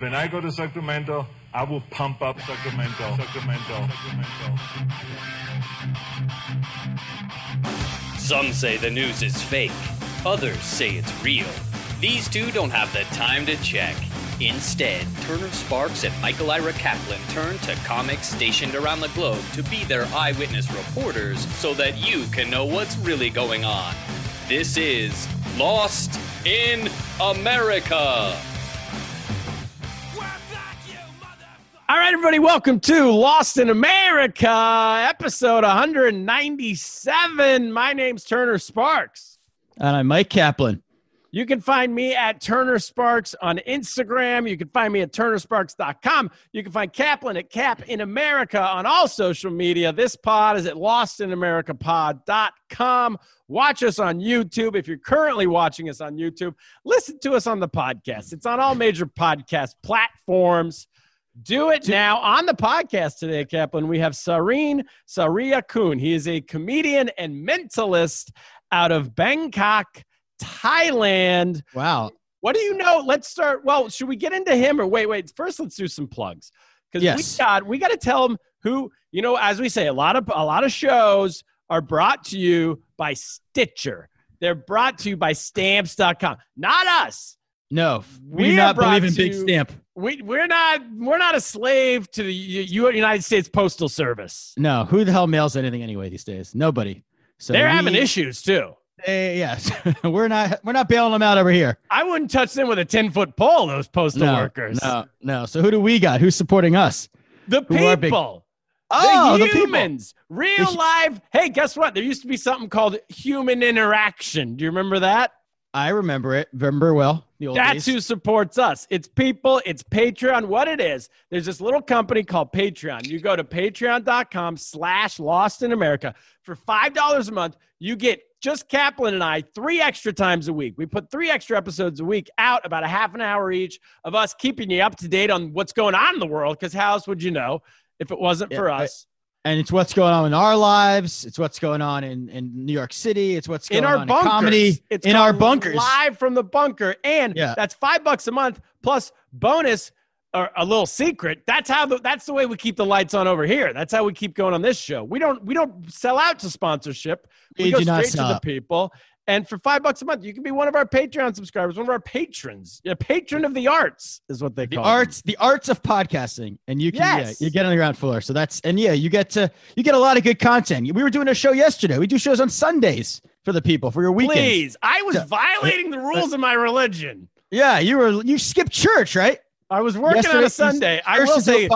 When I go to Sacramento, I will pump up Sacramento. Sacramento. Sacramento. Some say the news is fake, others say it's real. These two don't have the time to check. Instead, Turner Sparks and Michael Ira Kaplan turn to comics stationed around the globe to be their eyewitness reporters so that you can know what's really going on. This is Lost in America. All right, everybody, welcome to Lost in America, episode 197. My name's Turner Sparks. And I'm Mike Kaplan. You can find me at Turner Sparks on Instagram. You can find me at turnersparks.com. You can find Kaplan at Cap in America on all social media. This pod is at lostinamericapod.com. Watch us on YouTube. If you're currently watching us on YouTube, listen to us on the podcast. It's on all major podcast platforms. Do it now on the podcast today, Kaplan. We have Sareen Saria Kun. He is a comedian and mentalist out of Bangkok, Thailand. Wow. What do you know? Let's start. Well, should we get into him or wait, wait? First, let's do some plugs because Yes. we got we got to tell them who you know. As we say, a lot of a lot of shows are brought to you by Stitcher. They're brought to you by Stamps.com. Not us. No, we, do not believe in Big Stamp. We we're not we're not a slave to the U- United States Postal Service. No, who the hell mails anything anyway these days? Nobody. So They're we- having issues too. Eh, yes, we're not. We're not bailing them out over here. I wouldn't touch them with a ten foot pole. Those postal no, workers. No, no. So who do we got? Who's supporting us? The Who people. Oh, the the humans. Real The live. Hey, guess what? There used to be something called human interaction. Do you remember that? I remember it. Remember well. That's days. who supports us. It's people, it's Patreon. What it is, there's this little company called Patreon. You go to patreon.com slash lost in America. For $5 a month, you get just Kaplan and I three extra times a week. We put three extra episodes a week out, about a half an hour each, of us keeping you up to date on what's going on in the world. Because how else would you know if it wasn't Yeah, for I- us? and it's what's going on in our lives. It's what's going on in, in New York City. It's what's going in our on bunkers. in comedy. It's in our bunkers. live from the bunker, and Yeah. that's five bucks a month plus bonus or a little secret. That's how the, that's the way we keep the lights on over here. That's how we keep going on this show. We don't we don't sell out to sponsorship. We, We go straight to the people. And for five bucks a month, you can be one of our Patreon subscribers, one of our patrons, a patron of the arts is what they the call them. arts the arts of podcasting and you can Yes. yeah, you get on the ground floor so that's and yeah you get to you get a lot of good content we were doing a show yesterday we do shows on sundays for the people for your weekend Please, I was Yeah. violating the rules of my religion. yeah you were you skipped church right I was working on a Sunday. I will say,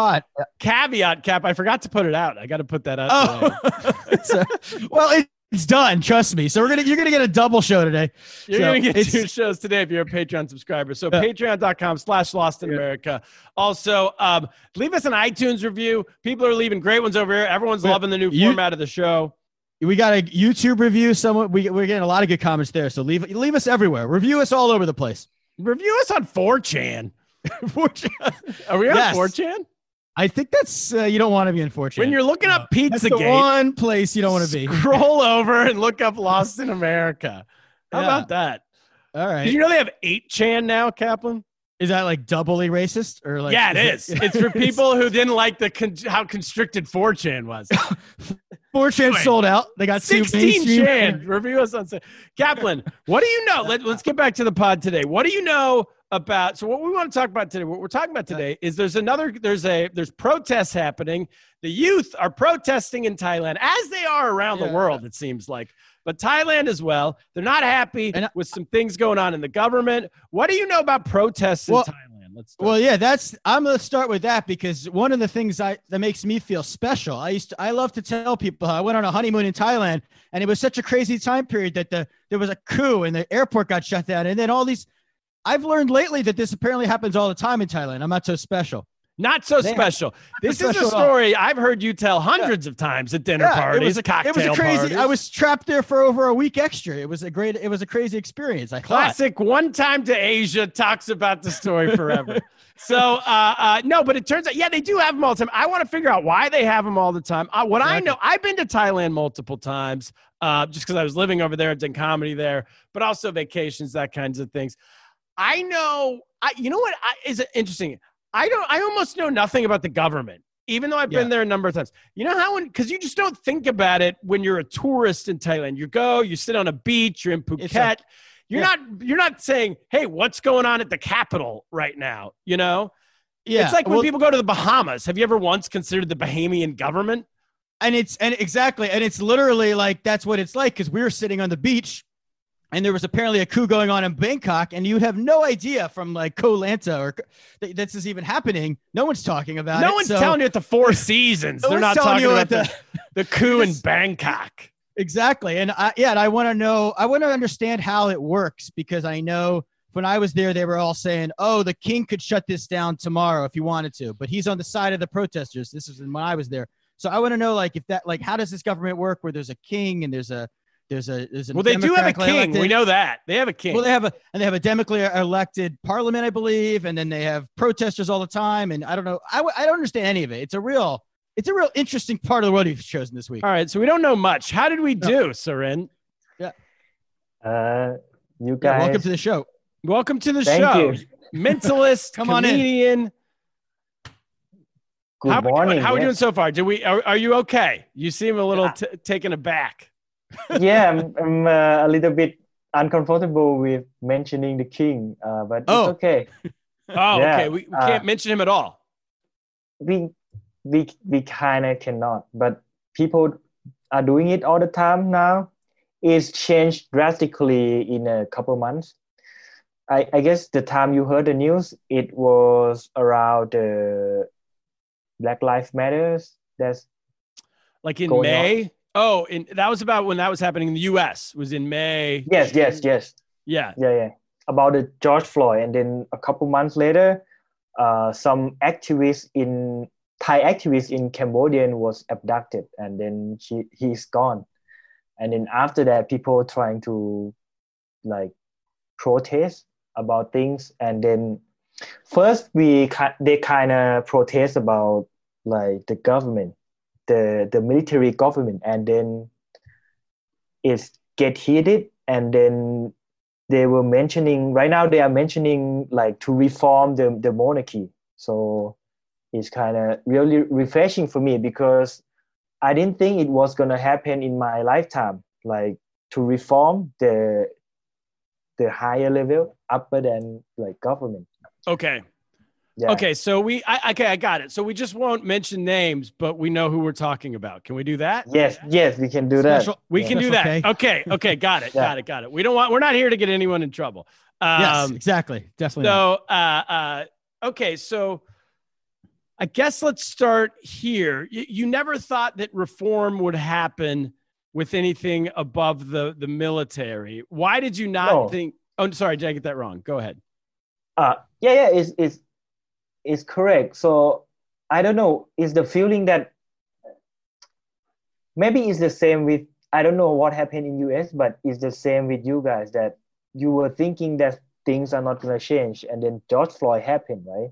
caveat cap. I forgot to put it out. I got to put that out. oh. So- well it's done trust me so we're gonna you're gonna get a double show today You're So gonna get two shows today if you're a Patreon subscriber. So Yeah. patreon.com slash lost in America. Also, um, leave us an iTunes review. People are leaving great ones over here. Everyone's Yeah. loving the new You- format of the show. we got a youtube review someone we, we're getting a lot of good comments there so leave leave us everywhere review us all over the place Review us on 4chan. Fortunately- Are we on Yes. 4chan? i think that's uh, you don't want to be unfortunate When you're looking up that's the Pizzagate, one place you don't want to be scroll over and look up Lost in America. How Yeah. about that? all right Did you know they have 8chan now, Kaplan? Is that like doubly racist or like? yeah, it is. It's for people who didn't like the con- how constricted 4chan was. Four chan sold out. They got 16 chan. Review us on Kaplan. What do you know? Let, let's get back to the pod today. What do you know about so what we want to talk about today what we're talking about today is there's another there's a there's protests happening. The youth are protesting in thailand as they are around the world it seems like. But thailand as well they're not happy And with some things going on in the government. What do you know about protests in thailand? Let's start. Well, yeah, that's I'm gonna start with that because one of the things I that makes me feel special. I used to I love to tell people I went on a honeymoon in Thailand and it was such a crazy time period that the there was a coup and the airport got shut down and then all these I've learned lately that this apparently happens all the time in Thailand. I'm not so special. not so They- special this is a special story i've heard you tell hundreds of times at dinner Yeah, parties it was a, cocktail it was a crazy. parties. I was trapped there for over a week extra. It was a great. It was a crazy experience. I thought. Classic one time to Asia talks about the story forever. so, uh, uh, no, but it turns out, yeah, they do have them all the time. I want to figure out why they have them all the time. Uh, what I know, I've been to Thailand multiple times uh, just because I was living over there, I've done comedy there, but also vacations, that kinds of things. I know, I, you know what I, is interesting? I don't, I almost know nothing about the government. Even though I've been there a number of times, you know how, because you just don't think about it when you're a tourist in Thailand. You go, you sit on a beach, you're in Phuket, you're Yeah. not you're not saying, "Hey, what's going on at the capital right now?" You know, yeah, it's like when well, people go to the Bahamas. Have you ever once considered the Bahamian government? and it's and exactly and it's literally like that's what it's like because we're sitting on the beach and there was apparently a coup going on in bangkok and you'd have no idea from like Koh Lanta or that this is even happening. No one's talking about it no one's so- telling you at the Four Seasons. No They're not talking about the, the coup in Bangkok. exactly. And I, yeah and i want to know i want to understand how it works because i know when i was there they were all saying oh the king could shut this down tomorrow if he wanted to but he's on the side of the protesters. This is when i was there. So i want to know like if that like how does this government work where there's a king and there's a there's a there's a Well, they do have a king. elected- We know that they have a king. well, they have a and they have a democratically elected parliament, I believe, and then they have protesters all the time. And I don't know, I, w- I don't understand any of it. It's a real, it's a real interesting part of the world you've chosen this week. all right, so we don't know much. How did we No. do, Yeah. Uh, you Yeah, guys. welcome to the show. Welcome to the Thank show. you. Mentalist, Come on in. Good how we morning. doing? How we doing so far? Do we? Are, are you okay? You seem a little Yeah. t- taken aback. Yeah, I'm, I'm uh, a little bit uncomfortable with mentioning the king, uh, but Oh. it's okay. Oh, Yeah, okay. We, we uh, can't mention him at all. We we we kind of cannot, but people are doing it all the time now. It's changed drastically in a couple months. I, I guess the time you heard the news, it was around the Black Lives Matters. That's like in May. Oh, and that was about when that was happening in the U.S. Was in May. yes, yes, yes. Yeah. yeah yeah about the george floyd and then a couple months later uh, some activists in thai activists in cambodian was abducted and then she he's gone and then after that people trying to like protest about things and then first we they kind of protest about like the government the the military government and then it get heated and then they were mentioning right now they are mentioning like to reform the, the monarchy so it's kind of really refreshing for me because i didn't think it was going to happen in my lifetime like to reform the the higher level upper than like government Okay. Yeah Okay. So we. I, okay. I got it. So we just won't mention names, but we know who we're talking about. Can we do that? yes yes we can do that We Yeah. can do that. Okay. Okay. Got it. Yeah. Got it. Got it. We don't want. We're not here to get anyone in trouble. Um, yes, exactly. Definitely. not. So, uh, uh, okay, so I guess let's start here. You, you never thought that reform would happen with anything above the the military. Why did you not No. think? Oh, sorry, did I get that wrong? Go ahead. uh yeah yeah it's it's it's correct. So i don't know is the feeling that maybe it's the same with i don't know what happened in us but it's the same with you guys that you were thinking that things are not going to change and then george floyd happened right?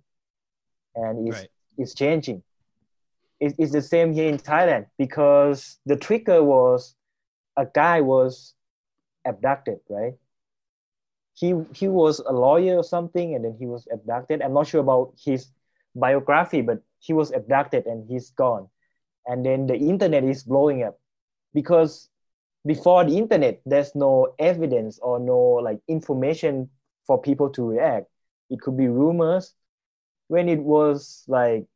And it's Right. it's changing. It, it's the same here in thailand because the trigger was a guy was abducted right he he was a lawyer or something and then he was abducted. I'm not sure about his biography but he was abducted and he's gone. And then the internet is blowing up because before the internet there's no evidence or no like information for people to react. It could be rumors. When it was like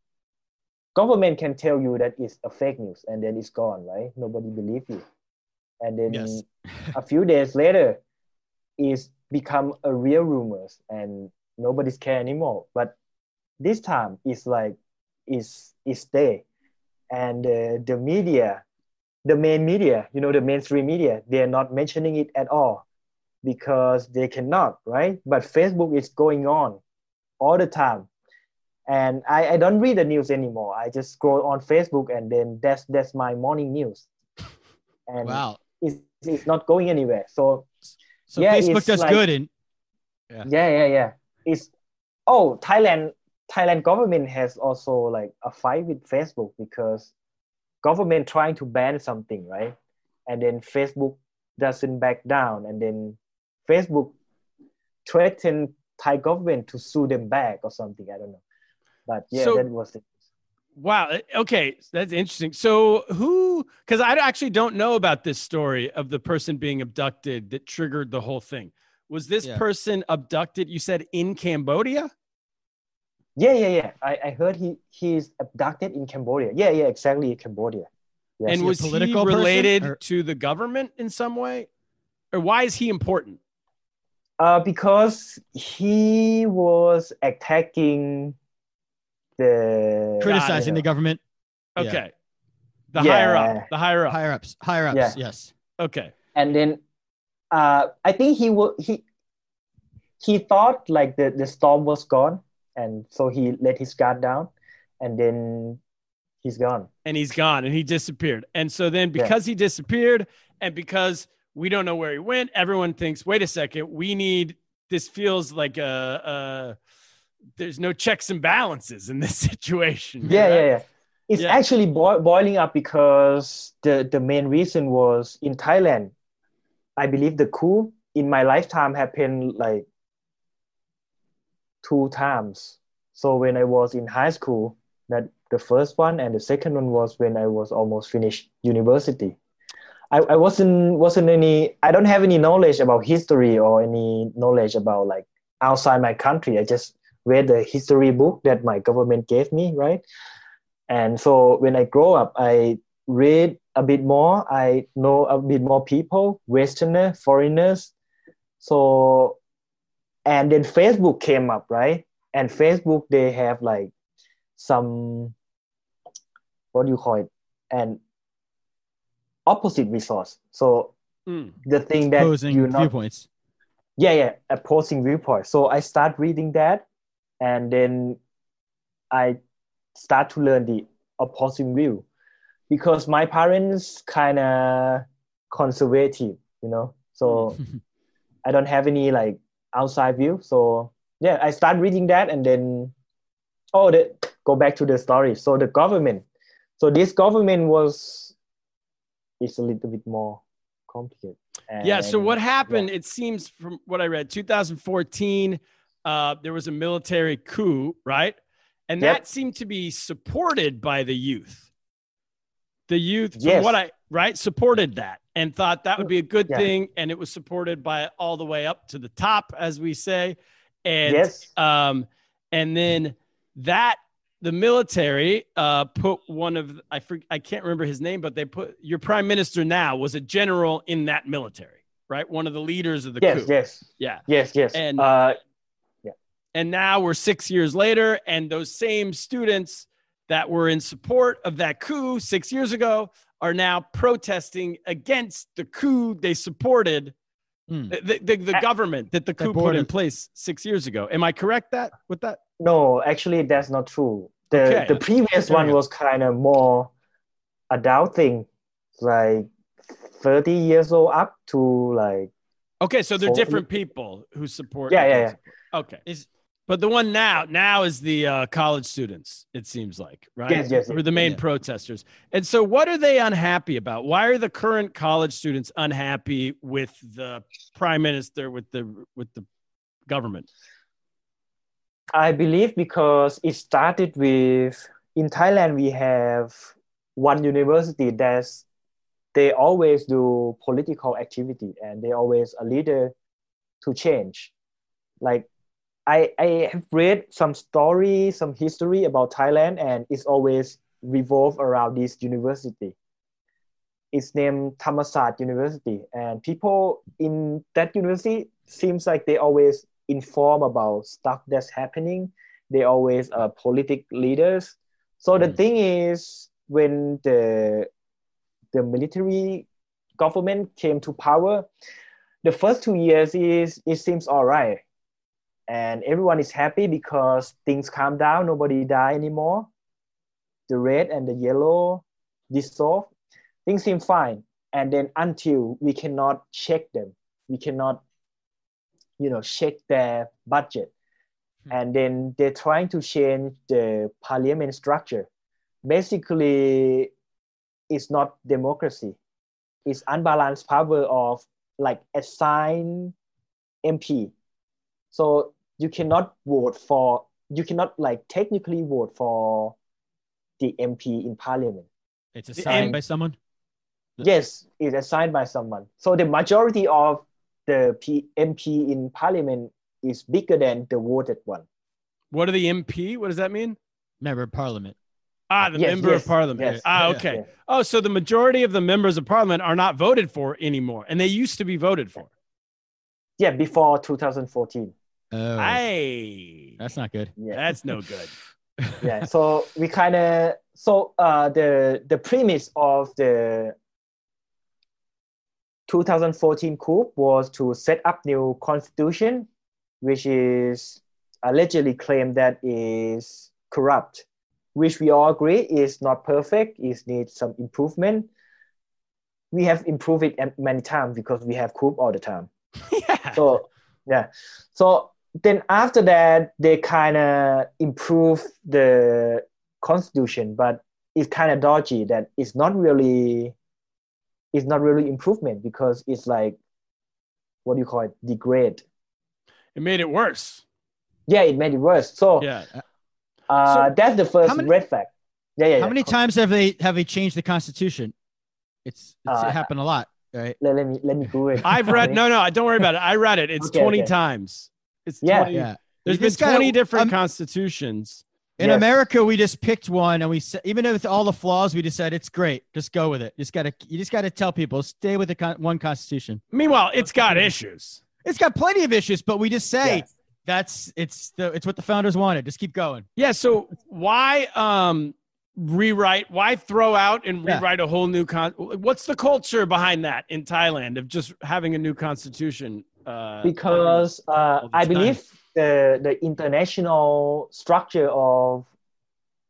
government can tell you that it's a fake news and then it's gone right? Nobody believe you. And then Yes. a few days later it's become a real rumors and nobody's care anymore. But this time it's like it's it's there. And uh, the media the main media you know the mainstream media they're not mentioning it at all because they cannot right? But facebook is going on all the time. And I, I don't read the news anymore. I just scroll on facebook and then that's that's my morning news. And Wow. it's, it's not going anywhere. So So Yeah, Facebook does like- good and yeah yeah yeah. It's oh thailand thailand government has also like a fight with facebook because government trying to ban something right? And then facebook doesn't back down. And then facebook threatened thai government to sue them back or something. I don't know. But yeah So- that was it Wow. eh, Okay, that's interesting. So who? Because I actually don't know about this story of the person being abducted that triggered the whole thing. Was this Yeah. person abducted? You said in Cambodia. yeah yeah yeah i, I heard he he's abducted in cambodia yeah yeah exactly In cambodia yes, and was he related or- to the government in some way? Or why is he important? Uh, because he was attacking the criticizing the government. Yeah. Okay. The higher up. The higher up. Higher ups. Higher ups. Yeah. Yes. Okay. and then uh, I think he wa- he he thought like the, the storm was gone, and so he let his guard down, and then he's gone. and he's gone and he disappeared. And so then because he disappeared and because we don't know where he went, everyone thinks, wait a second, we need this feels like a, a there's no checks and balances in this situation. Yeah, right? yeah, yeah. It's Yeah. actually boi- boiling up because the the main reason was in Thailand. I believe the coup in my lifetime happened like two times. So when I was in high school, that the first one and the second one was when I was almost finished university. I, I wasn't wasn't any I don't have any knowledge about history or any knowledge about like outside my country. I just read the history book that my government gave me, right? And so when I grow up, I read a bit more. I know a bit more people, Westerners, foreigners. So, and then Facebook came up, right? And Facebook, they have like some, what do you call it? An opposite resource. So Mm. the thing that Opposing you not viewpoints. yeah yeah opposing viewpoint so i start reading that and then i start to learn the opposing view. Because my parents kind of conservative you know? So i don't have any like outside view. So yeah i start reading that and then oh the, go back to the story. So the government. So this government was is a little bit more complicated. Yeah. So what happened? It seems from what I read, 2014, uh, there was a military coup, right? And Yep. that seemed to be supported by the youth. The youth, from Yes. what I right, supported that and thought that would be a good Yeah. thing, and it was supported by all the way up to the top, as we say. And yes um, and then that the military uh, put one of I I can't remember his name, but they put your prime minister now was a general in that military, right? One of the leaders of the yes coup. yes Yeah. yes yes And- uh And now we're six years later, and those same students that were in support of that coup six years ago are now protesting against the coup they supported, Hmm. the, the, the government that the That coup put in place six years ago. Am I correct that with that? No, actually, that's not true. The Okay. the previous one was kind of more adult thing, like thirty years old up to like Okay, so they're So- different people who support. Yeah, the yeah. Okay, is but the one now now is the uh, college students. It seems like right. Yes, yes, Who are the main yeah. protesters. And so, what are they unhappy about? Why are the current college students unhappy with the prime minister, with the with the government? I believe because it started with in Thailand we have one university that's they always do political activity and they always a leader to change. Like I I have read some story, some history about Thailand, and it's always revolve around this university. It's named Thammasat University, and people in that university seems like they always inform about stuff that's happening. They always are politic leaders. So the Mm. thing is, when the the military government came to power, the first two years is it seems all right, and everyone is happy because things calm down. Nobody die anymore. The red and the yellow dissolve. Things seem fine, and then until we cannot check them, we cannot, you know, check their budget, hmm. and then they're trying to change the parliament structure. Basically, it's not democracy. It's unbalanced power of like assign MP. So you cannot vote for you cannot like technically vote for the MP in parliament. It's assigned M- by someone. Yes, it's assigned by someone. So the majority of the P- MP in parliament is bigger than the voted one. What are the MP? What does that mean? Member of Parliament. Ah, the Yes, member yes, of parliament. yes, ah, yeah, okay. yeah. Oh, so the majority of the members of parliament are not voted for anymore, and they used to be voted for. Yeah, before 2014. Oh, Hey, that's not good. Yeah. that's no good. yeah so we kind of so uh the the premise of the 2014 coup was to set up new constitution which is allegedly claimed that is corrupt which we all agree is not perfect It needs some improvement we have improved it am- many times because we have coup all the time yeah. so yeah so then after that they kind of improve the constitution but it's kind of dodgy that it's not really it's not really improvement because it's like what do you call it degrade it made it worse. yeah it made it worse so Yeah. uh, So, that's the first many- red flag yeah yeah How yeah. many times have they have they changed the Constitution? It's, it's Uh, it happened a lot, right? let, let me let me go it I've read. No, no, don't worry about it. I read it. It's Okay, 20 okay. times. It's Yeah. 20. Yeah. There's You been just gotta- 20 different um, constitutions. In Yes. America, we just picked one, and we said, even with all the flaws, we decided it's great. Just go with it. Just gotta, you just gotta tell people, stay with the con- one Constitution. Meanwhile, it's got issues. It's got plenty of issues, but we just say Yes. that's it's the it's what the founders wanted. Just keep going. Yeah. So why um rewrite? Why throw out and Yeah. rewrite a whole new con? What's the culture behind that in Thailand of just having a new constitution? Uh, because uh, I believe the the international structure of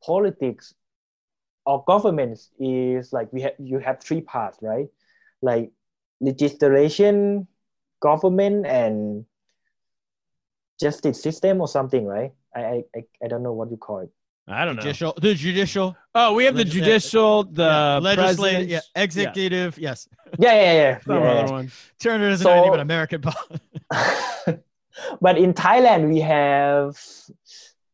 politics or governments is like we have you have three parts, right? Like legislation, government, and justice system or something, right? I I, I, I don't know what you call it. I don't know. The judicial, Oh, we have the judicial, the yeah, legislative, yeah, executive. Yes, Yeah, yeah, yeah. Some yeah. other one. Turner isn't So- even American. but in Thailand we have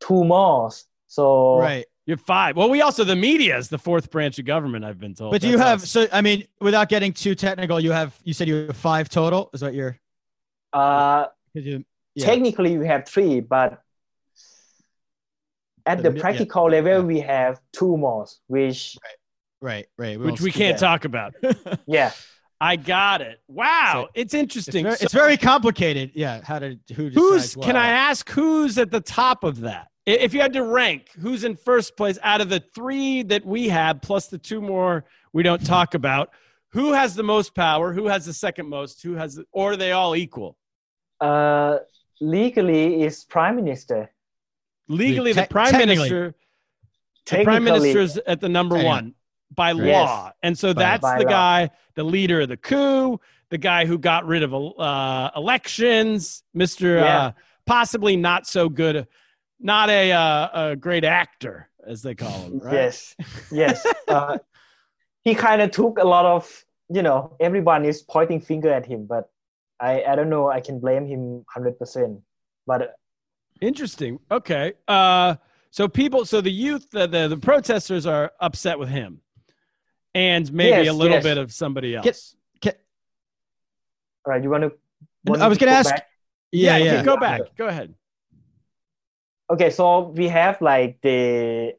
two more. So right. You have five. Well, we also the media is the fourth branch of government. I've been told. But do you have us. so I mean, without getting too technical, you have you said you have five total. Is that your? uh, you, yeah. technically we have three, but at The the mi- yeah. practical level we have two more, which right, right. which won't we can't that. talk about? yeah. I got it. Wow, So- it's It's interesting. very, So it's very complicated. Yeah. How to who who's? decides Can. I ask who's at the top of that? If you had to rank, who's in first place out of the three that we have, plus the two more we don't talk about? Who has the most power? Who has the second most? Who has, the, or are they all equal? Uh, legally is prime minister. Legally, the Te- prime minister, the prime minister is at the number one by Yes. law, and so By- that's by the law. guy, the leader of the coup, the guy who got rid of uh, elections, Mister Yeah. uh, possibly not so good, not a uh, a great actor as they call him. Right? Yes, yes. uh, he kind of took a lot of, you know, everyone is pointing finger at him, but I, I don't know. I can blame him hundred percent. But Interesting. Okay. Uh, so people, so the youth, the, the the protesters are upset with him, and maybe Yes, a little yes. bit of somebody else. Get- Ca- all right, you want to? I was gonna ask- Back? Yeah, yeah. Go back. Go ahead. okay, so we have like the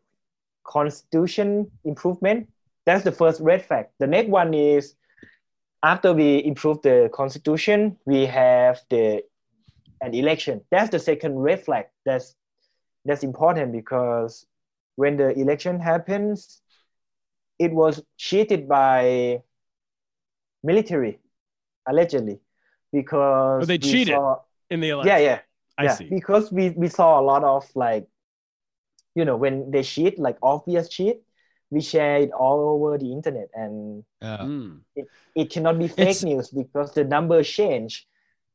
constitution improvement. That's the first red flag. The next one is after we improve the constitution, we have the an election. That's the second red flag. That's that's important because when the election happens, it was cheated by military, allegedly, because Oh, they we cheated saw- in the election. yeah, yeah, I yeah. see. Because we we saw a lot of like, you know, when they cheat, like obvious cheat, we share it all over the internet, and Yeah. Mm. it cannot be fake It's- news because the numbers change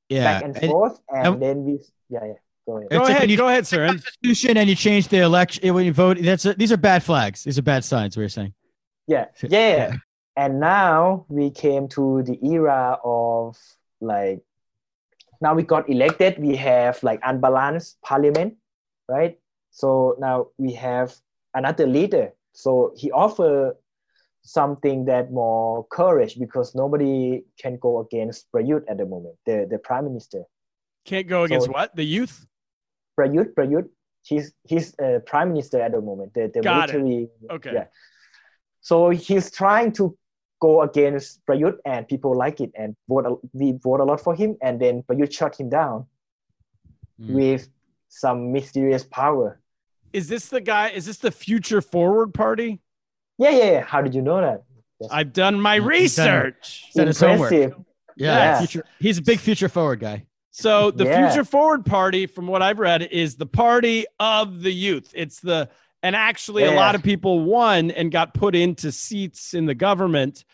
Yeah. back and, And- forth, and, and- then we yeah yeah go ahead. Go ahead, when you- go ahead, sir. Constitution and you change the election when you vote. That's these are bad flags. These are bad signs. What you're saying? yeah yeah, yeah. yeah. and now we came to the era of like now we got elected we have like unbalanced parliament right so now we have another leader so he offer something that more courage because nobody can go against Prayut at the moment the the prime minister Can't go against So- what? The youth? Prayut Prayut he's he's uh, prime minister at the moment the, the Got it. Okay. yeah so he's trying to go against Prayut and people like it and vote a- we vote a lot for him and then Prayut shut him down Mm. with some mysterious power. Is this the guy? Is this the Future Forward Party? Yeah, yeah, yeah. How did you know that? I've done my He's done it. research. Done his homework. Yeah. Yeah. Future, he's a big future forward guy. So the Yeah. Future Forward Party, from what I've read, is the party of the youth. It's the and actually a lot of people won and got put into seats in the government.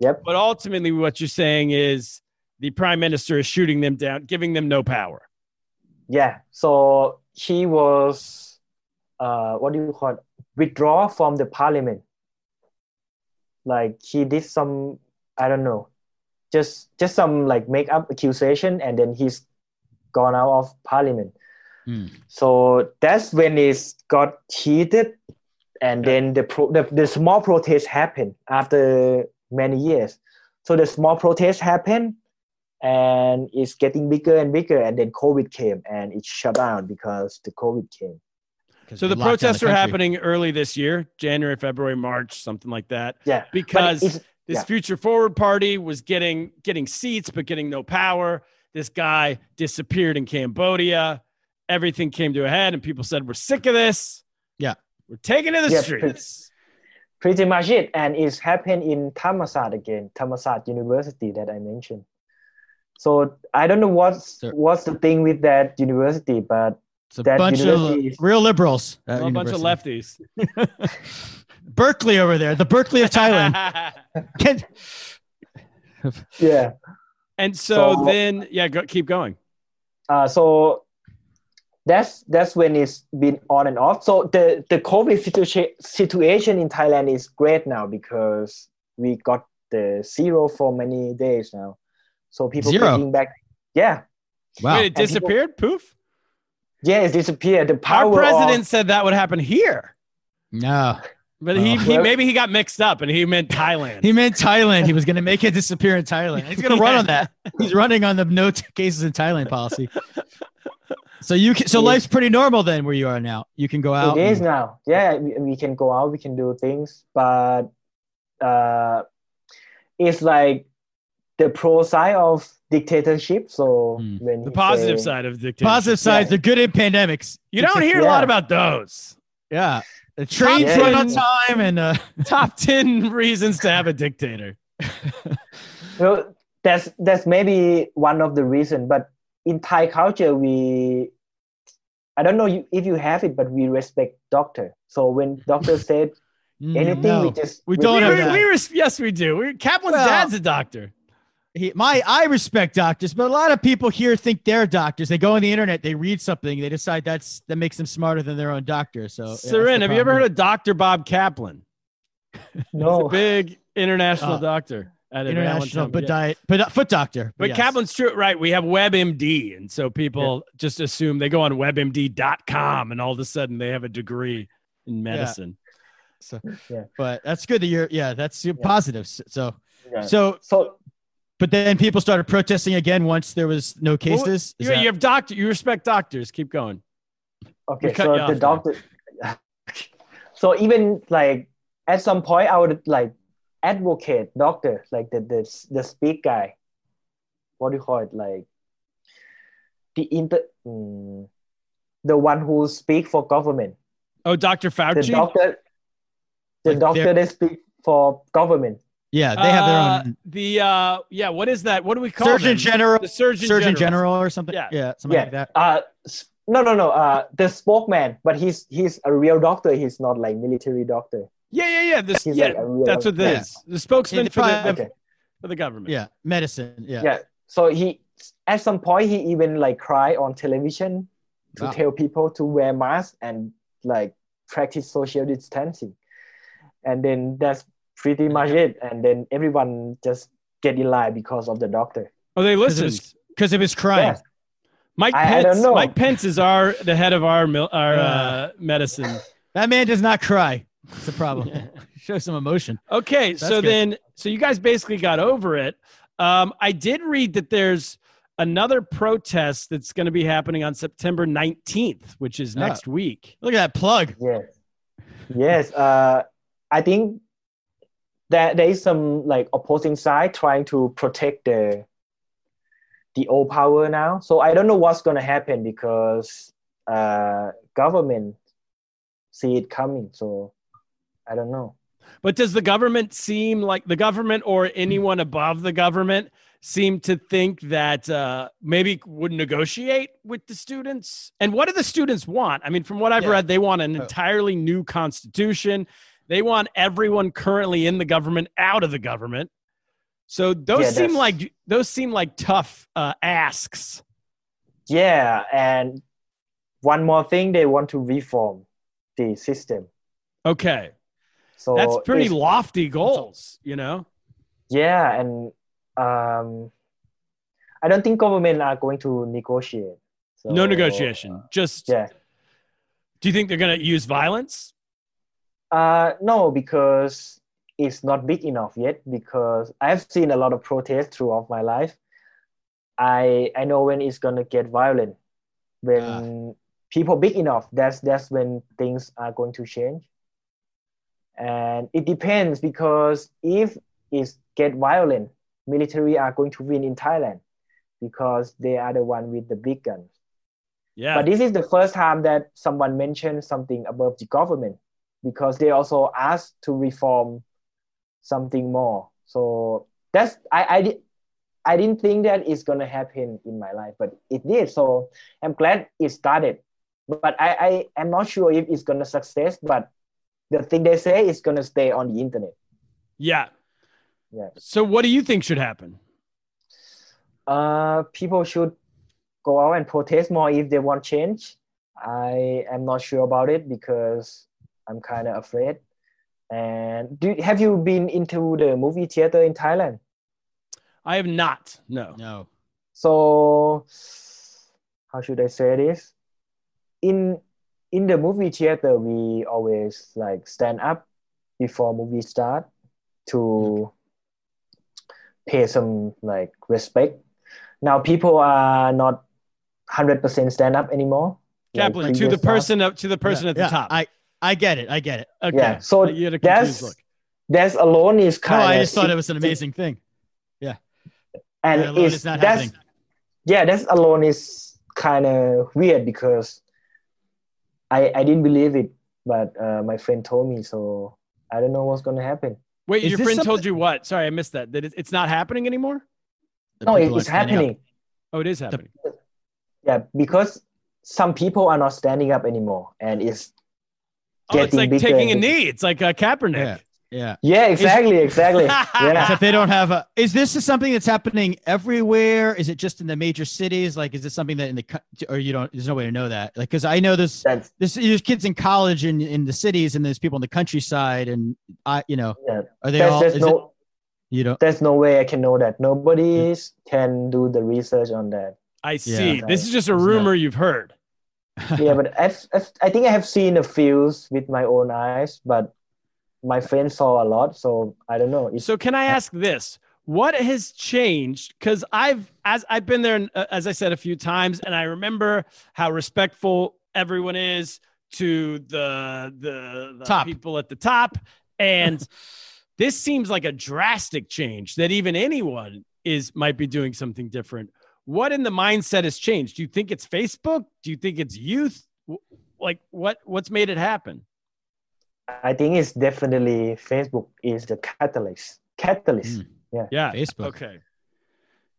Yep. But ultimately, what you're saying is the prime minister is shooting them down, giving them no power. Yeah. So he was, uh, what do you call it? Withdraw from the parliament. Like he did some, I don't know, just just some like make up accusation, and then he's gone out of parliament. Hmm. So that's when it got heated, and then the, pro- the the small protest happened after many years. So the small protest happened, and it's getting bigger and bigger, and then COVID came, and it shut down because the COVID came. So the protests are happening early this year, January, February, March, something like that. Yeah, Because this yeah. future forward party was getting getting seats but getting no power this guy disappeared in cambodia everything came to a head and people said we're sick of this Yeah. we're taking to the Yeah, streets pretty much it, and it's happened in Thammasat again, Thammasat University that I mentioned. So I don't know what's Sure. what's the thing with that university, but It's a that bunch of university is- real liberals. at Well, a bunch of lefties Berkeley over there, the Berkeley of Thailand. Can- yeah. and so, So- then yeah go, keep going Uh, so that's that's when it's been on and off. So the the COVID situa- situation in Thailand is great now because we got the zero for many days now. So people Zero? back. Yeah, wow. Wait, it And people- disappeared poof yeah, it's disappeared. The power. our president Of, said that would happen here No. but he, Oh. he maybe he got mixed up and he meant thailand He meant Thailand. He was going to make it disappear in Thailand. He's going to run on that. He's running on the no t- cases in Thailand policy. So you can, so Yeah. life's pretty normal then where you are now. You can go out. it is and- now. Yeah, we, we can go out. We can do things, but uh, it's like the pro side of dictatorship. So when the positive say- side of dictatorship Positive sides, Yeah. they're good in pandemics. you don't hear a lot about those Yeah. The trains Yeah. run on time and uh, top 10 reasons to have a dictator Well, that's that's maybe one of the reason. But in Thai culture, we I don't know if you have it, but we respect doctor. So when doctor said anything, no. we just We don't we, have we, that. we res- yes, we do. We, Kaplan's Well- dad's a doctor. He, my I respect doctors, but a lot of people here think they're doctors. They go on the internet, they read something, they decide that's that makes them smarter than their own doctor. So, yeah, that's Seren, the have you ever heard of Dr. Bob Kaplan? no. Big international Uh, doctor at international Allentown, but diet, but uh, foot doctor? But yes. Kaplan's true, right? We have WebMD, and so people just assume they go on WebMD.com, and all of a sudden they have a degree in medicine. So, Yeah. but that's good that you're yeah, that's positive. So, Yeah. so So but then people started protesting again once there was no cases. Is You, that- you have doctor. You respect doctors. Keep going. Okay, so you the off doctor. so even like at some point, I would like advocate doctor, like the the the speak guy. What do you call it? Like the inter, mm, the one who speak for government. Oh, Dr. Fauci. The doctor, the Like doctor they're- they speak for government. Yeah, they have their Uh, own The uh, yeah. What is that? What do we call it? Surgeon them? General, The Surgeon, Surgeon General. General or something. Yeah. Yeah, something Yeah. like that. Uh, no, no, no. Uh, the spokesman, but he's he's a real doctor. He's not like military doctor. Yeah, yeah, yeah. This, yeah, like a real that's what this is. The spokesman Yeah, for the, the- Okay. for the government. Yeah, medicine. Yeah. yeah so he at some point he even like cry on television to Wow. tell people to wear masks and like practice social distancing and then that's pretty much it and then everyone just get in line because of the doctor Oh, they it listened. Because of his crime. Yeah. Mike I- I Pence. don't know. Mike Pence is our the head of our mil, our Uh. uh, medicine. That man does not cry. It's a problem. Show some emotion. Okay, That's so good. then so you guys basically got over it. Um, I did read that there's another protest that's going to be happening on September 19th, which is Oh. next week. Look at that plug. yes yes uh i think that there is some like opposing side trying to protect the the old power now so i don't know what's going to happen because uh government see it coming so i don't know But does the government seem like the government or anyone above the government seem to think that uh, maybe would negotiate with the students? And what do the students want? I mean, from what I've Yeah. read, they want an Oh. entirely new constitution. They want everyone currently in the government out of the government. So those Yeah, seem like those seem like tough uh, asks. yeah and one more thing they want to reform the system Okay, so that's pretty lofty goals, you know. yeah and um i don't think government are going to negotiate so, no negotiation. Just yeah do you think they're going to use violence? Uh, no, because it's not big enough yet. Because I've seen a lot of protests throughout my life. I I know when it's gonna get violent. When Ah. people big enough, that's that's when things are going to change. And it depends because if it get violent, military are going to win in Thailand because they are the one with the big guns. Yeah. But this is the first time that someone mentioned something above the government because they also asked to reform something more. So that's I I did I didn't think that it's gonna happen in my life, but it did. So I'm glad it started. But I, I am not sure if it's gonna success, but the thing they say is gonna stay on the internet. yeah. Yeah. So what do you think should happen? Uh people should go out and protest more if they want change. I am not sure about it because I'm kind of afraid. And do have you been into the movie theater in Thailand? I have not. No. No. So how should I say this? In in the movie theater, we always like stand up before movie start to pay some like respect. Now people are not hundred percent stand up anymore. like Kaplan, to the previous person up to the person Yeah, at the yeah, top. I I get it. I get it. okay. Yeah, so you had a that's look. that's alone is kind of I just thought it was an amazing thing. and Yeah, alone it's is not that's happening. yeah that's alone is kind of weird because I I didn't believe it, but uh, my friend told me, so I don't know what's gonna happen. Wait, Is your this friend told you what? Sorry, I missed that. That it's not happening anymore? The no, it's are standing up. happening. Oh, it is happening. Yeah, because some people are not standing up anymore, and it's Oh, it's like bigger taking a knee. It's like a Kaepernick. Yeah. Yeah. yeah, exactly, exactly. Yeah, if they don't have a. Is this something that's happening everywhere? Is it just in the major cities? Like, is this something that in the or you don't? There's no way to know that. Like, because I know this. that's There's, there's kids in college in in the cities, and there's people in the countryside, and I, you know, yeah. are they There's, all? there's is no it, you don't. there's no way I can know that. Nobody mm. can do the research on that. I see. Yeah. This is just a There's no- rumor you've heard. Yeah, but I've, I've, I think I have seen a few with my own eyes, but my friends saw a lot, so I don't know. It's, So can I ask this? What has changed? Because I've as I've been there, uh, as I said a few times, and I remember how respectful everyone is to the the, the Top. people at the top, and this seems like a drastic change that even anyone is might be doing something different. What in the mindset has changed? Do you think it's Facebook? Do you think it's youth? Like what what's made it happen? I think it's definitely Facebook is the catalyst. Catalyst. Mm. Yeah. Yeah. Facebook. Okay.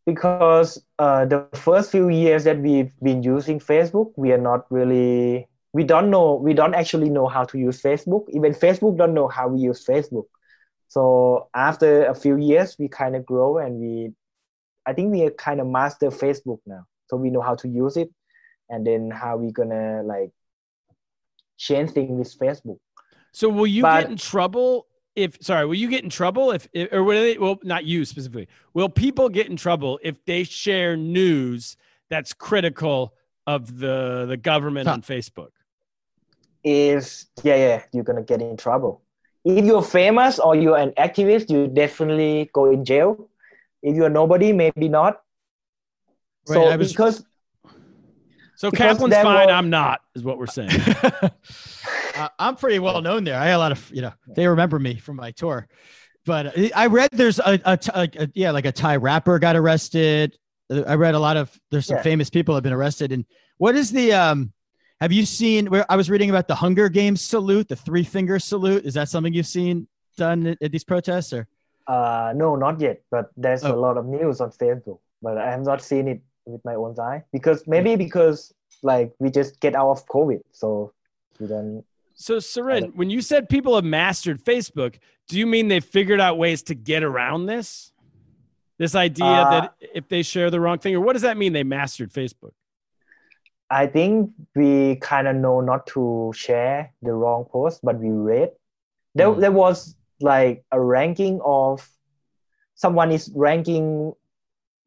because uh, the first few years that we've been using Facebook, we are not really we don't know we don't actually know how to use Facebook. Even Facebook don't know how we use Facebook. So after a few years, we kind of grow and we, I think we are kind of master Facebook now. So we know how to use it, and then how we gonna like change things with Facebook. So will you But- get in trouble if sorry, will you get in trouble if if- or will they well not you specifically. Will people get in trouble if they share news that's critical of the the government Huh. on Facebook? is yeah yeah you're gonna get in trouble if you're famous or you're an activist you definitely go in jail if you're nobody maybe not Right, so I was- because So Because Kaplan's fine, were- I'm not, is what we're saying. Uh, I'm pretty well known there. I had a lot of, you know, they remember me from my tour. But uh, I read there's a, a, a, a yeah, like a Thai rapper got arrested. I read a lot of there's some Yeah. famous people have been arrested. And what is the um? Have you seen where I was reading about the Hunger Games salute, the three finger salute? Is that something you've seen done at, at these protests or? Uh no not yet but there's a Oh. lot of news on facebook but i have not seen it with my own eye because maybe because like we just get out of covid so we don't So Sarin, when you said people have mastered Facebook, do you mean they've figured out ways to get around this? This idea Uh, that if they share the wrong thing, or what does that mean they mastered Facebook? I think we kind of know not to share the wrong post, but we read. There, Mm. there was like a ranking of someone is ranking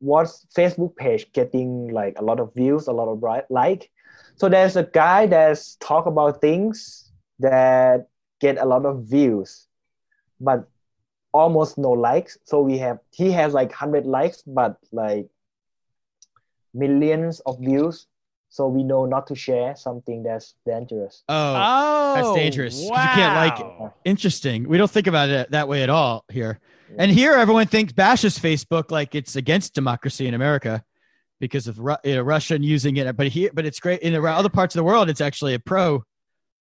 what's Facebook page getting like a lot of views, a lot of ri- like. So there's a guy that's talk about things that get a lot of views, but almost no likes. So we have he has like hundred likes, but like millions of views. So we know not to share something that's dangerous. Oh, Oh, that's dangerous, 'cause you can't like it. interesting. We don't think about it that way at all here. And here, everyone thinks bashes Facebook like it's against democracy in America because of Ru- you know, Russian using it. But here, but it's great in the other parts of the world. It's actually a pro.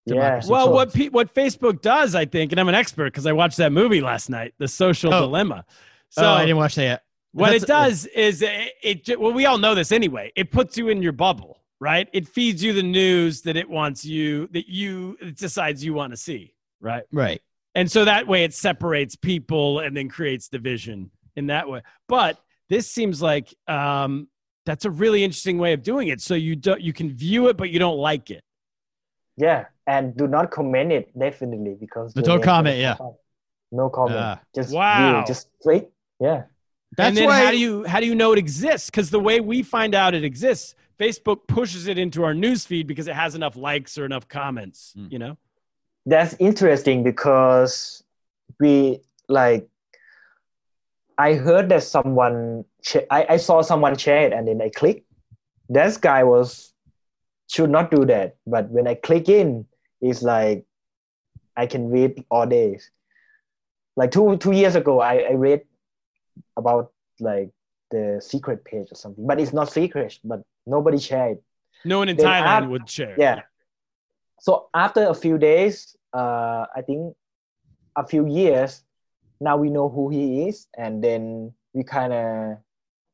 Yeah. Well, what pe- what Facebook does, I think, and I'm an expert because I watched that movie last night, The Social Oh. Dilemma. Oh, so oh, I didn't watch that yet. what it That's- does is it, it well, we all know this anyway. It puts you in your bubble, right? It feeds you the news that it wants you that you it decides you want to see, right? Right. And so that way it separates people and then creates division in that way. But this seems like um, that's a really interesting way of doing it. So you don't you can view it, but you don't like it. Yeah, and do not comment it definitely because But don't comment, yeah. No comment. Ah. just Wow. view, just straight. Yeah. That's and then why. how do you how do you know it exists? Because the way we find out it exists, Facebook pushes it into our news feed because it has enough likes or enough comments. Mm. You know. That's interesting because we like I heard that someone sh- I, I saw someone share it and then I click. That guy was should not do that. But when I click in, it's like I can read all days. Like two two years ago, I, I read about like the secret page or something, but it's not secret. But nobody shared. it. No one in Then Thailand add- would share. Yeah. So after a few days, uh, I think a few years, now we know who he is, and then we kind of,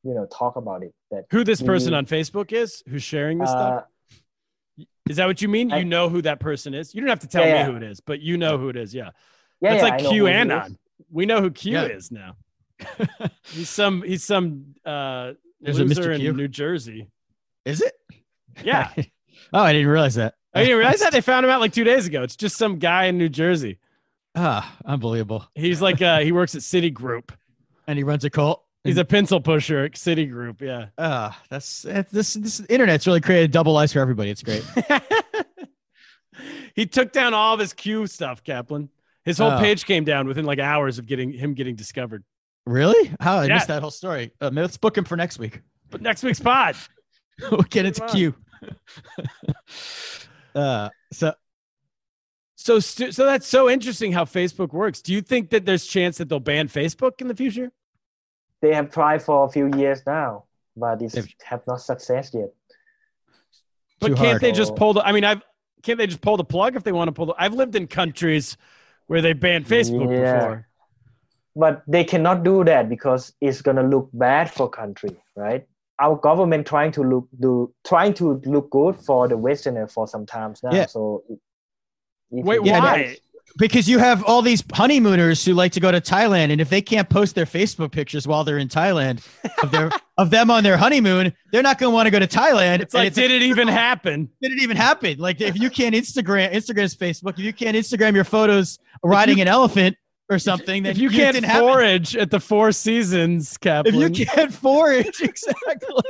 you know, talk about it. That Who this person on Facebook is who's sharing this stuff? uh, Is that what you mean? I- you know who that person is. You don't have to tell Yeah, me yeah. who it is, but you know who it is. Yeah. yeah, That's yeah, like I know who he is. QAnon. We know who Q Yeah. is now. he's some he's some uh There's a loser Mr. in Q. New Jersey. Is it? Yeah. oh, I didn't realize that. I didn't realize that they found him out like two days ago. It's just some guy in New Jersey. Ah, unbelievable. He's like uh he works at Citigroup. And he runs a cult. He's a pencil pusher at Citigroup. Yeah. Ah, that's that's- this this internet's really created double lives for everybody. It's great. he took down all of his Q stuff, Kaplan. His whole Oh. page came down within like hours of getting him getting discovered. Really? How I Yeah. missed that whole story. Uh, let's book him for next week. But next week's pod. we'll get into Come. Q. Uh, so So, stu- so that's so interesting how Facebook works. Do you think that there's chance that they'll ban Facebook in the future? They have tried for a few years now, but it They've- have not success yet. But can't hard. they just pull the? I mean, I've can't they just pull the plug if they want to pull the? I've lived in countries where they banned Facebook Yeah. before. But they cannot do that because it's gonna look bad for country, right? Our government trying to look do trying to look good for the Westerner for some times now. Yeah. So Wait, you- Yeah, why? because you have all these honeymooners who like to go to Thailand, and if they can't post their Facebook pictures while they're in Thailand of their of them on their honeymoon, they're not going to want to go to Thailand. It's like, and did it even happen? did it even happen? Like if you can't Instagram Instagram's Facebook, if you can't Instagram your photos riding an elephant or something, then If you it can't didn't happen. forage at the Four Seasons, Kaplan. if you can't forage, exactly.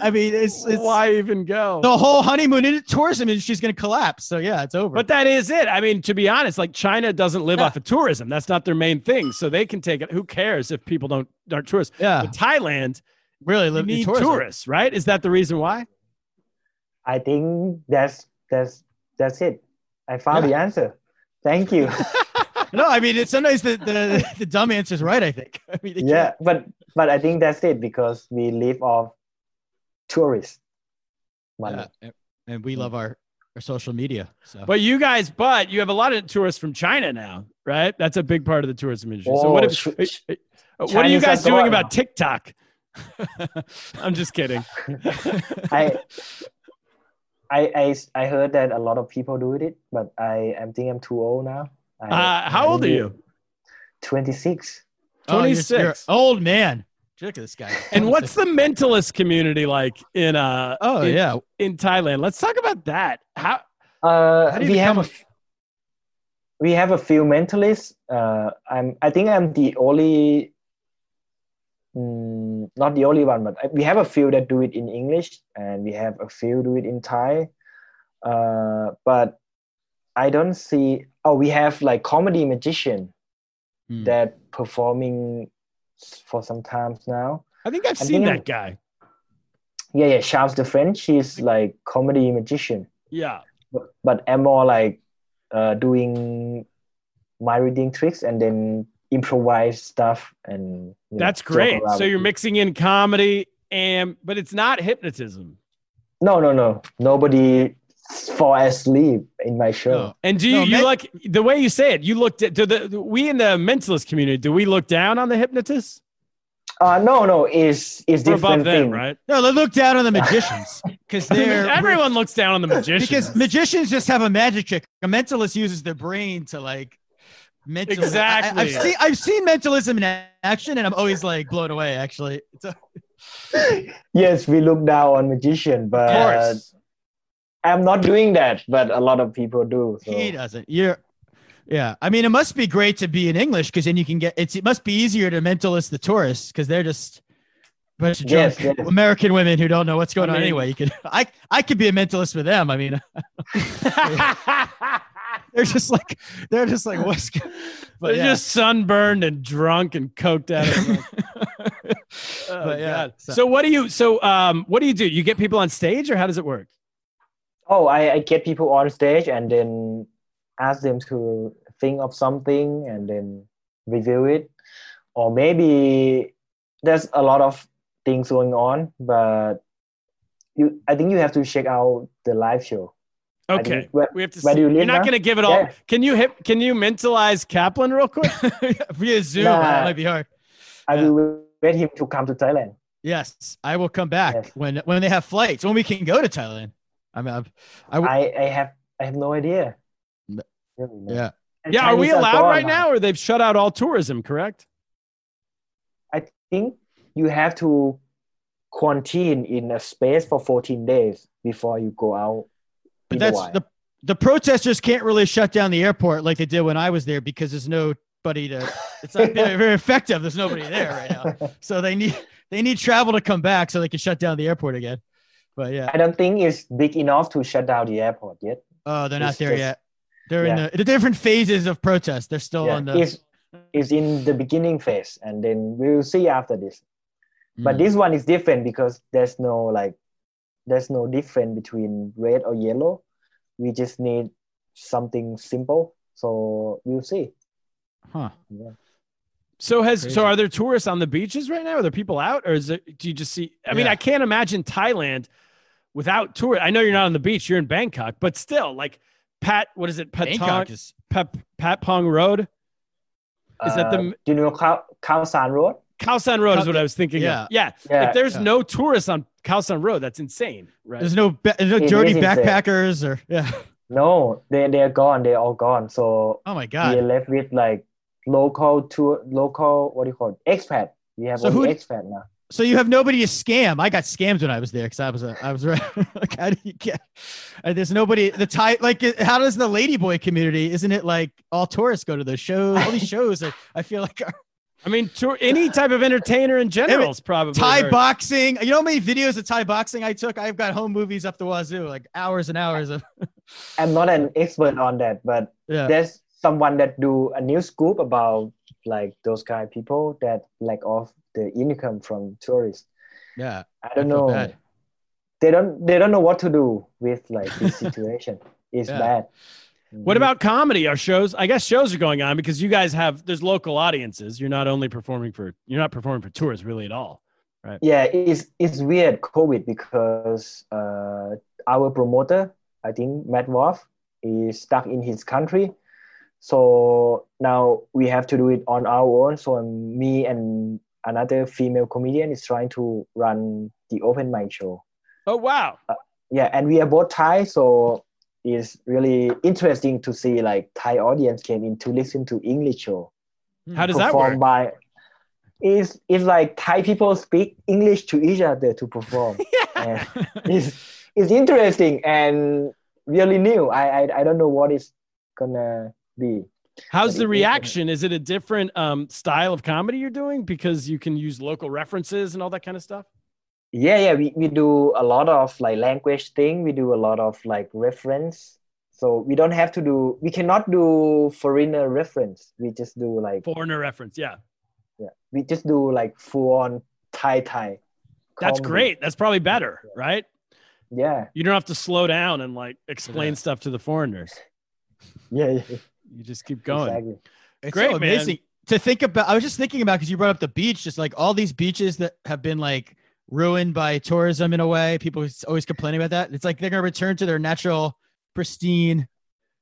I mean, it's, it's why even go? the whole honeymoon in tourism industry is going to collapse. So yeah, it's over. But that is it. I mean, to be honest, like China doesn't live Yeah. off of tourism. That's not their main thing. So they can take it. Who cares if people don't aren't tourists? yeah, But Thailand, really you live need tourism. tourists, right? Is that the reason why? I think that's that's that's it. I found the answer. Thank you. No, I mean, it's sometimes the, the the dumb answer is right. I think. I mean, they yeah, but but I think that's it because we live off tourists money. can't- yeah, and we love our, our social media. So But you guys, but you have a lot of tourists from China now, right? That's a big part of the tourism industry. so what, Oh, if, sh- uh, what are you guys doing gone. about TikTok? I'm just kidding. I, I I I heard that a lot of people do it, but I I think I'm too old now. I, Uh, how old are you? Twenty six. Oh, you're- you're 26. old man. Look at this guy. And what's the mentalist community like in uh Oh in, yeah, in Thailand? Let's talk about that. How Uh, How do you we have become a, f- we have a few mentalists. Uh, I'm I think I'm the only, mm, not the only one, but I- we have a few that do it in English, and we have a few do it in Thai. Uh, but I don't see. Oh, we have like comedy magician Hmm. that performing for some times now. I think I've I seen think that guy. Yeah, yeah. Charles the French. He's like comedy magician. Yeah. but, but I'm more like uh, doing my reading tricks and then improvise stuff and you know, That's joke great. So you're mixing in comedy and but it's not hypnotism. no no no nobody fall asleep in my show No. And do you, No, you men- like the way you say it? You looked at do the we in the mentalist community, do we look down on the hypnotists? uh no no it's it's We're above different them, thing right? No, they look down on the magicians because they're Everyone looks down on the magicians. because magicians just have a magic trick. A mentalist uses their brain to like mental. Exactly. I, have seen I've seen mentalism in action, and I'm always like blown away. Actually, a, yes we look down on magician of but course. I'm not doing that but a lot of people do so. he doesn't. You're. Yeah, I mean, it must be great to be in English because then you can get. It's it must be easier to mentalist the tourists because they're just a bunch of Yes, yes. American women who don't know what's going I on anyway. You could, I, I could be a mentalist for them. I mean, they're just like, they're just like, what's, but They're yeah. just sunburned and drunk and coked out. Of oh, But yeah, so- So, what do you? So um, what do you do? You get people on stage, or how does it work? Oh I, I get people on stage and then ask them to think of something and then review it or maybe there's a lot of things going on but you i think you have to check out the live show Okay, where- we have to. where See. do you You're not going to give it all. Yeah. Can you hip? Can you mentalize Kaplan real quick? via Zoom, Nah. that might be hard. i Yeah. will wait him to come to thailand Yes, I will come back Yes. when when they have flights when we can go to Thailand. I mean, I've, I, w- i i have i have no idea No. Really, no. yeah. And yeah, are we allowed gone right now, or they've shut out all tourism? Correct. I think you have to quarantine in a space for 14 days before you go out. But in the that's wild. the the protesters can't really shut down the airport like they did when I was there because there's nobody to. It's not very, very effective. There's nobody there right now, so they need they need travel to come back so they can shut down the airport again. But yeah, I don't think it's big enough to shut down the airport yet. oh, they're not It's there just- yet. They're yeah. in the, the different phases of protest. They're still Yeah, on the. it's, it's in the beginning phase, and then we'll see after this. But Mm. this one is different because there's no like, there's no difference between red or yellow. we just need something simple. So we'll see. Huh. Yeah. So has Crazy. so are there tourists on the beaches right now? Are there people out, or is it? Do you just see? I mean, I can't imagine Thailand without tourists. I know you're not on the beach; you're in Bangkok, but still, like Pat, what is it? Patong, is Pat, Pat Pong Road. Is that the- Uh, do you know Khao, Khao San Road? Khao San Road is what I was thinking. yeah. of. yeah. Yeah. If there's yeah. no tourists on Khao San Road, that's insane, right? there's no ba- there's no It dirty is insane. backpackers or yeah. No, they they're gone. They're all gone. So Oh my god, we're left with like local tour, local what do you call it? Expat. We have So only who- expat now. So you have nobody to scam. I got scammed when I was there because I was a, I was right. like how do you get? uh, there's nobody. The Thai like how does the ladyboy community? Isn't it like all tourists go to those shows? All these shows. Are, I feel like are I mean, tour, any type of entertainer in general is probably Thai very- boxing. You know how many videos of Thai boxing I took? I've got home movies up the wazoo, like hours and hours of. I'm not an expert on that, but Yeah. there's someone that do a news scoop about like those kind of people that lack of the income from tourists. Yeah. I don't I know. bad. They don't they don't know what to do with like this situation. It's Yeah. bad. What about comedy? Are shows? I guess shows are going on because you guys have there's local audiences. You're not only performing for you're not performing for tourists really at all, right? yeah it's it's weird covid because uh, our promoter i think matt Wolf, is stuck in his country so now we have to do it on our own. So me and another female comedian is trying to run the open mic show. Oh wow! Uh, yeah and we are both thai so it's really interesting to see like thai audience came in to listen to english show. Hmm. How does that work? by it's, it's like thai people speak english to each other to perform. And it's, it's interesting and really new. I, I i don't know what is gonna be How's the reaction? Is it a different um, style of comedy you're doing because you can use local references and all that kind of stuff? yeah yeah we, we do a lot of like language thing we do a lot of like reference so we don't have to do we cannot do foreigner reference we just do like Foreigner reference, yeah. yeah we just do like full on thai thai That's comedy. great. That's probably better, right? yeah You don't have to slow down and like explain Yeah. stuff to the foreigners. yeah, yeah You just keep going. exactly It's Great, so man. amazing to think about. I was just thinking about because you brought up the beach, just like all these beaches that have been like ruined by tourism in a way. People always complaining about that. It's like they're gonna return to their natural, pristine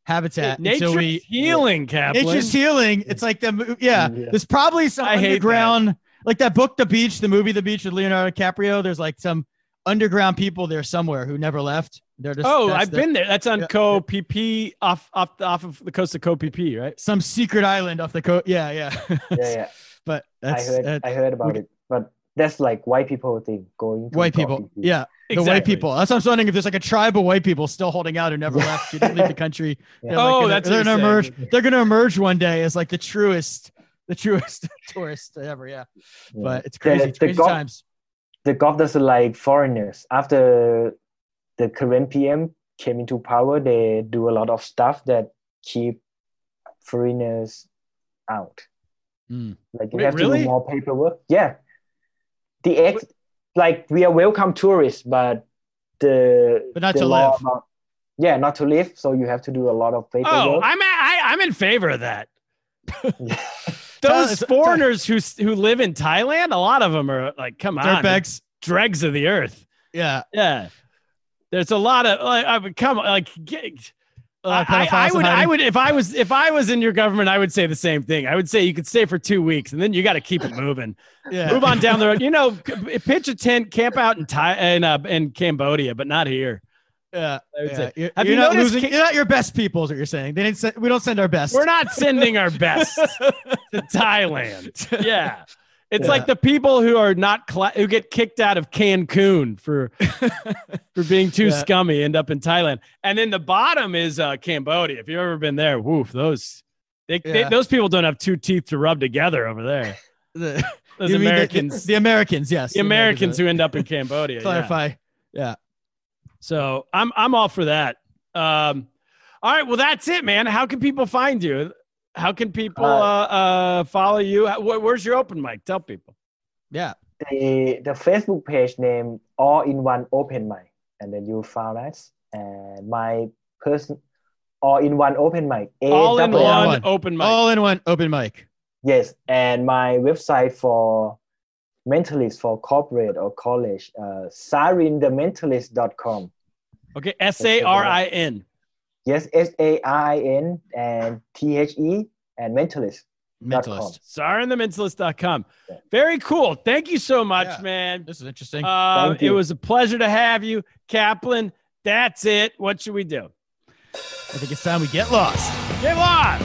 habitat. Nature's we healing, Kaplan. nature's healing. It's like the yeah. Yeah. There's probably some I hate that. underground, like that book, The Beach, the movie, The Beach with Leonardo DiCaprio. There's like some underground people there somewhere who never left. They're just oh, I've the- been there. That's on Yeah. Koh Phi Phi off off the, off of the coast of Koh Phi Phi, right? some secret island off the coast. Yeah, yeah. yeah yeah but I heard that- I heard about we- it, but that's like white people thing going. To white people. bean. Yeah, the white people. That's what I'm wondering if there's like a tribe of white people still holding out who never left, who didn't leave the country. Yeah. They're like Oh, gonna- that's what they're gonna emerge. They're gonna emerge one day as like the truest, the truest tourist ever. Yeah, Yeah. but it's The- crazy. It's the crazy gov- times. The gov doesn't like foreigners. After the current PM came into power, they do a lot of stuff that keep foreigners out. Hmm. Like you Wait, have to really? do more paperwork. Yeah, the ex like we are welcome tourists, but the But not the to live. about- yeah, not to live. So you have to do a lot of paperwork. Oh, I'm a, I, I'm in favor of that. Those foreigners who who live in Thailand, a lot of them are like, come on, dregs of the earth. Yeah. Yeah, there's a lot of like, I would come like. Get, I, I- would, I would, if I was, if I was in your government, I would say the same thing. I would say you could stay for two weeks, and then you got to keep it moving. Yeah. Move on down the road. You know, pitch a tent, camp out in Thai in uh, in Cambodia, but not here. Yeah. Yeah. You're, Have you're you not noticed losing, you're not your best people, is what you're saying. They didn't. Send, we don't send our best. We're not sending our best to Thailand. Yeah. It's Yeah. like the people who are not cla- who get kicked out of Cancun for for being too Yeah. scummy end up in Thailand. And then the bottom is uh, Cambodia. If you've ever been there, woof, those they, they- those people don't have two teeth to rub together over there. The, Those mean the- Americans, The, Americans, yes. the Americans who end up in Cambodia. Clarify, yeah. So I'm I'm all for that. Um, all right, well that's it, man. How can people find you? How can people uh, Uh, uh, follow you? Where's your open mic? Tell people. Yeah. the the Facebook page name All in One Open Mic, and then you found us. And my person all in one open mic. All in one one. open mic. All in one open mic. Yes, and my website for mentalist for corporate or college, uh, sarinthementalist.com. Okay, S A R I N. Yes, S A R I N and T H E and mentalist. Dot com. Mentalist. SarintheMentalist.com. Yeah. Very cool. Thank you so much, Yeah. man. This is interesting. Uh, Thank it was a pleasure to have you, Kaplan. That's it. What should we do? I think it's time we get lost. Get lost.